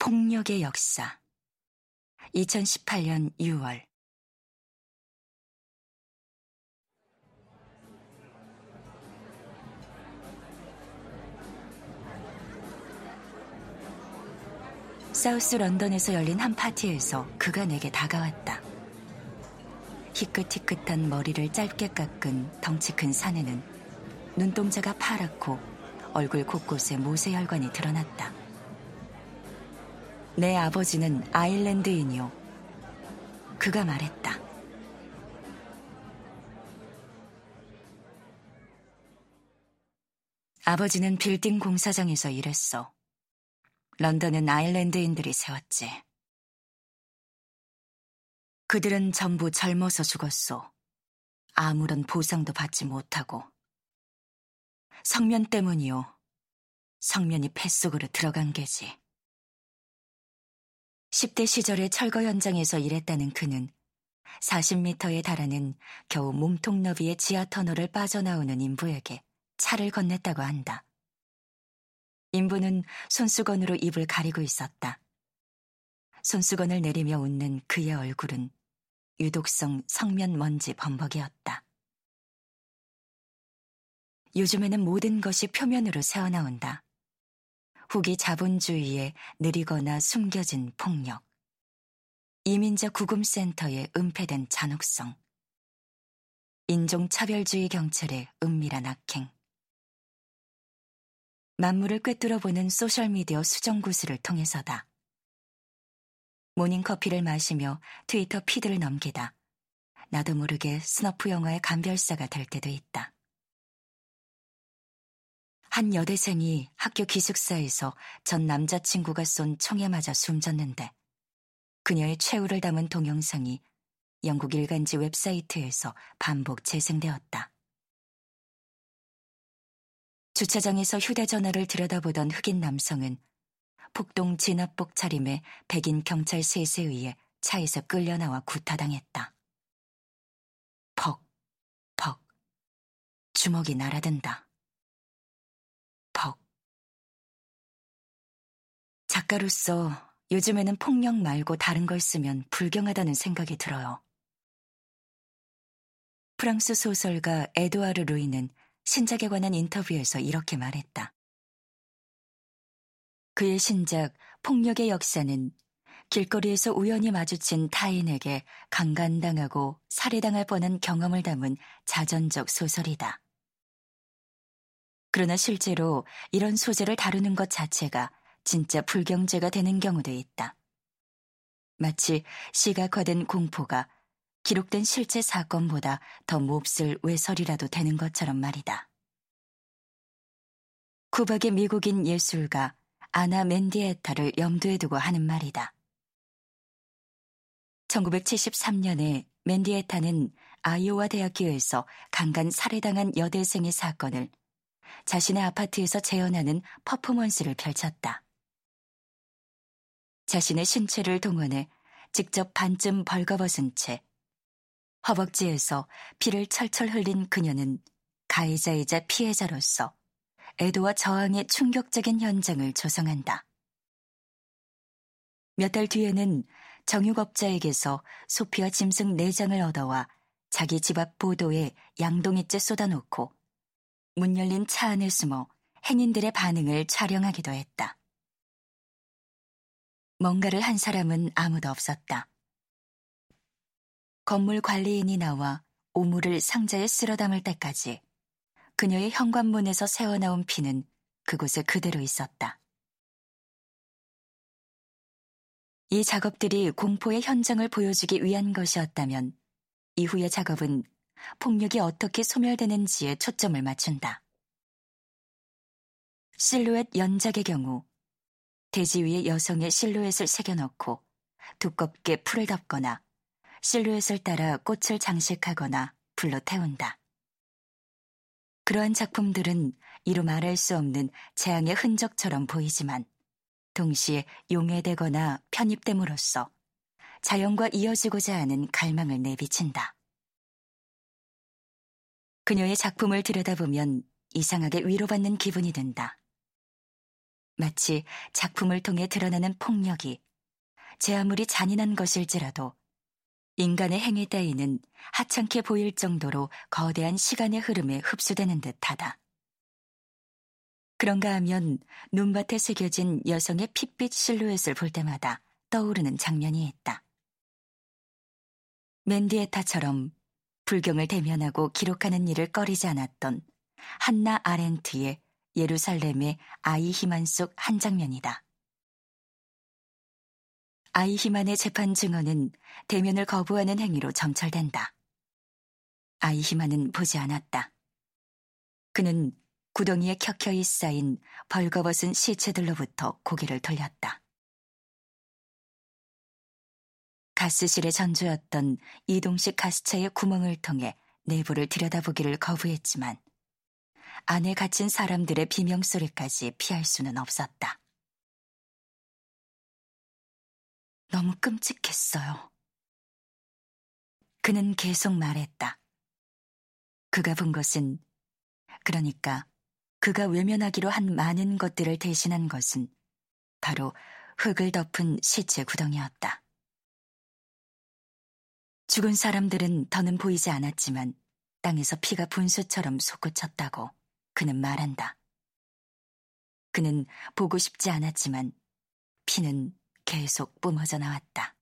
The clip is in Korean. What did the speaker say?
폭력의 역사 2018년 6월 사우스 런던에서 열린 한 파티에서 그가 내게 다가왔다. 희끗희끗한 머리를 짧게 깎은 덩치 큰 사내는 눈동자가 파랗고 얼굴 곳곳에 모세혈관이 드러났다. 내 아버지는 아일랜드인이요. 그가 말했다. 아버지는 빌딩 공사장에서 일했어. 런던은 아일랜드인들이 세웠지. 그들은 전부 젊어서 죽었소. 아무런 보상도 받지 못하고. 성면 때문이요. 성면이 뱃속으로 들어간 게지. 10대 시절에 철거 현장에서 일했다는 그는 40m에 달하는 겨우 몸통 너비의 지하 터널을 빠져나오는 인부에게 차를 건넸다고 한다. 인부는 손수건으로 입을 가리고 있었다. 손수건을 내리며 웃는 그의 얼굴은 유독성 성면 먼지 범벅이었다. 요즘에는 모든 것이 표면으로 새어나온다. 후기 자본주의에 느리거나 숨겨진 폭력, 이민자 구금센터의 은폐된 잔혹성, 인종차별주의 경찰의 은밀한 악행, 만물을 꿰뚫어보는 소셜미디어 수정구슬을 통해서다. 모닝커피를 마시며 트위터 feed를 넘기다. 나도 모르게 snuff 영화의 감별사가 될 때도 있다. 한 여대생이 학교 기숙사에서 전 남자친구가 쏜 총에 맞아 숨졌는데 그녀의 최후를 담은 동영상이 영국 일간지 웹사이트에서 반복 재생되었다. 주차장에서 휴대전화를 들여다보던 흑인 남성은 폭동 진압복 차림의 백인 경찰 셋에 의해 차에서 끌려나와 구타당했다. 퍽, 퍽, 주먹이 날아든다. 작가로서 요즘에는 폭력 말고 다른 걸 쓰면 불경하다는 생각이 들어요. 프랑스 소설가 에드와르 루이는 신작에 관한 인터뷰에서 이렇게 말했다. 그의 신작 폭력의 역사는 길거리에서 우연히 마주친 타인에게 강간당하고 살해당할 뻔한 경험을 담은 자전적 소설이다. 그러나 실제로 이런 소재를 다루는 것 자체가 진짜 불경제가 되는 경우도 있다. 마치 시각화된 공포가 기록된 실제 사건보다 더 몹쓸 외설이라도 되는 것처럼 말이다. 쿠박의 미국인 예술가 아나 맨디에타를 염두에 두고 하는 말이다. 1973년에 맨디에타는 아이오와 대학교에서 강간 살해당한 여대생의 사건을 자신의 아파트에서 재현하는 퍼포먼스를 펼쳤다. 자신의 신체를 동원해 직접 반쯤 벌거벗은 채 허벅지에서 피를 철철 흘린 그녀는 가해자이자 피해자로서 애도와 저항의 충격적인 현장을 조성한다. 몇 달 뒤에는 정육업자에게서 소피와 짐승 4장을 얻어와 자기 집 앞 보도에 양동이째 쏟아놓고 문 열린 차 안에 숨어 행인들의 반응을 촬영하기도 했다. 뭔가를 한 사람은 아무도 없었다. 건물 관리인이 나와 오물을 상자에 쓸어 담을 때까지 그녀의 현관문에서 새어나온 피는 그곳에 그대로 있었다. 이 작업들이 공포의 현장을 보여주기 위한 것이었다면 이후의 작업은 폭력이 어떻게 소멸되는지에 초점을 맞춘다. 실루엣 연작의 경우 대지 위에 여성의 실루엣을 새겨넣고 두껍게 풀을 덮거나 실루엣을 따라 꽃을 장식하거나 불러 태운다. 그러한 작품들은 이루 말할 수 없는 재앙의 흔적처럼 보이지만 동시에 용해되거나 편입됨으로써 자연과 이어지고자 하는 갈망을 내비친다. 그녀의 작품을 들여다보면 이상하게 위로받는 기분이 든다. 마치 작품을 통해 드러나는 폭력이 제 아무리 잔인한 것일지라도 인간의 행위 따위는 하찮게 보일 정도로 거대한 시간의 흐름에 흡수되는 듯하다. 그런가 하면 눈밭에 새겨진 여성의 핏빛 실루엣을 볼 때마다 떠오르는 장면이 있다. 맨디에타처럼 불경을 대면하고 기록하는 일을 꺼리지 않았던 한나 아렌트의 예루살렘의 아이히만 속 한 장면이다. 아이히만의 재판 증언은 대면을 거부하는 행위로 점철된다. 아이히만은 보지 않았다. 그는 구덩이에 켜켜이 쌓인 벌거벗은 시체들로부터 고개를 돌렸다. 가스실의 전조였던 이동식 가스차의 구멍을 통해 내부를 들여다보기를 거부했지만 안에 갇힌 사람들의 비명소리까지 피할 수는 없었다. 너무 끔찍했어요. 그는 계속 말했다. 그가 본 것은, 그러니까 그가 외면하기로 한 많은 것들을 대신한 것은 바로 흙을 덮은 시체 구덩이였다. 죽은 사람들은 더는 보이지 않았지만 땅에서 피가 분수처럼 솟구쳤다고 그는 말한다. 그는 보고 싶지 않았지만 피는 계속 뿜어져 나왔다.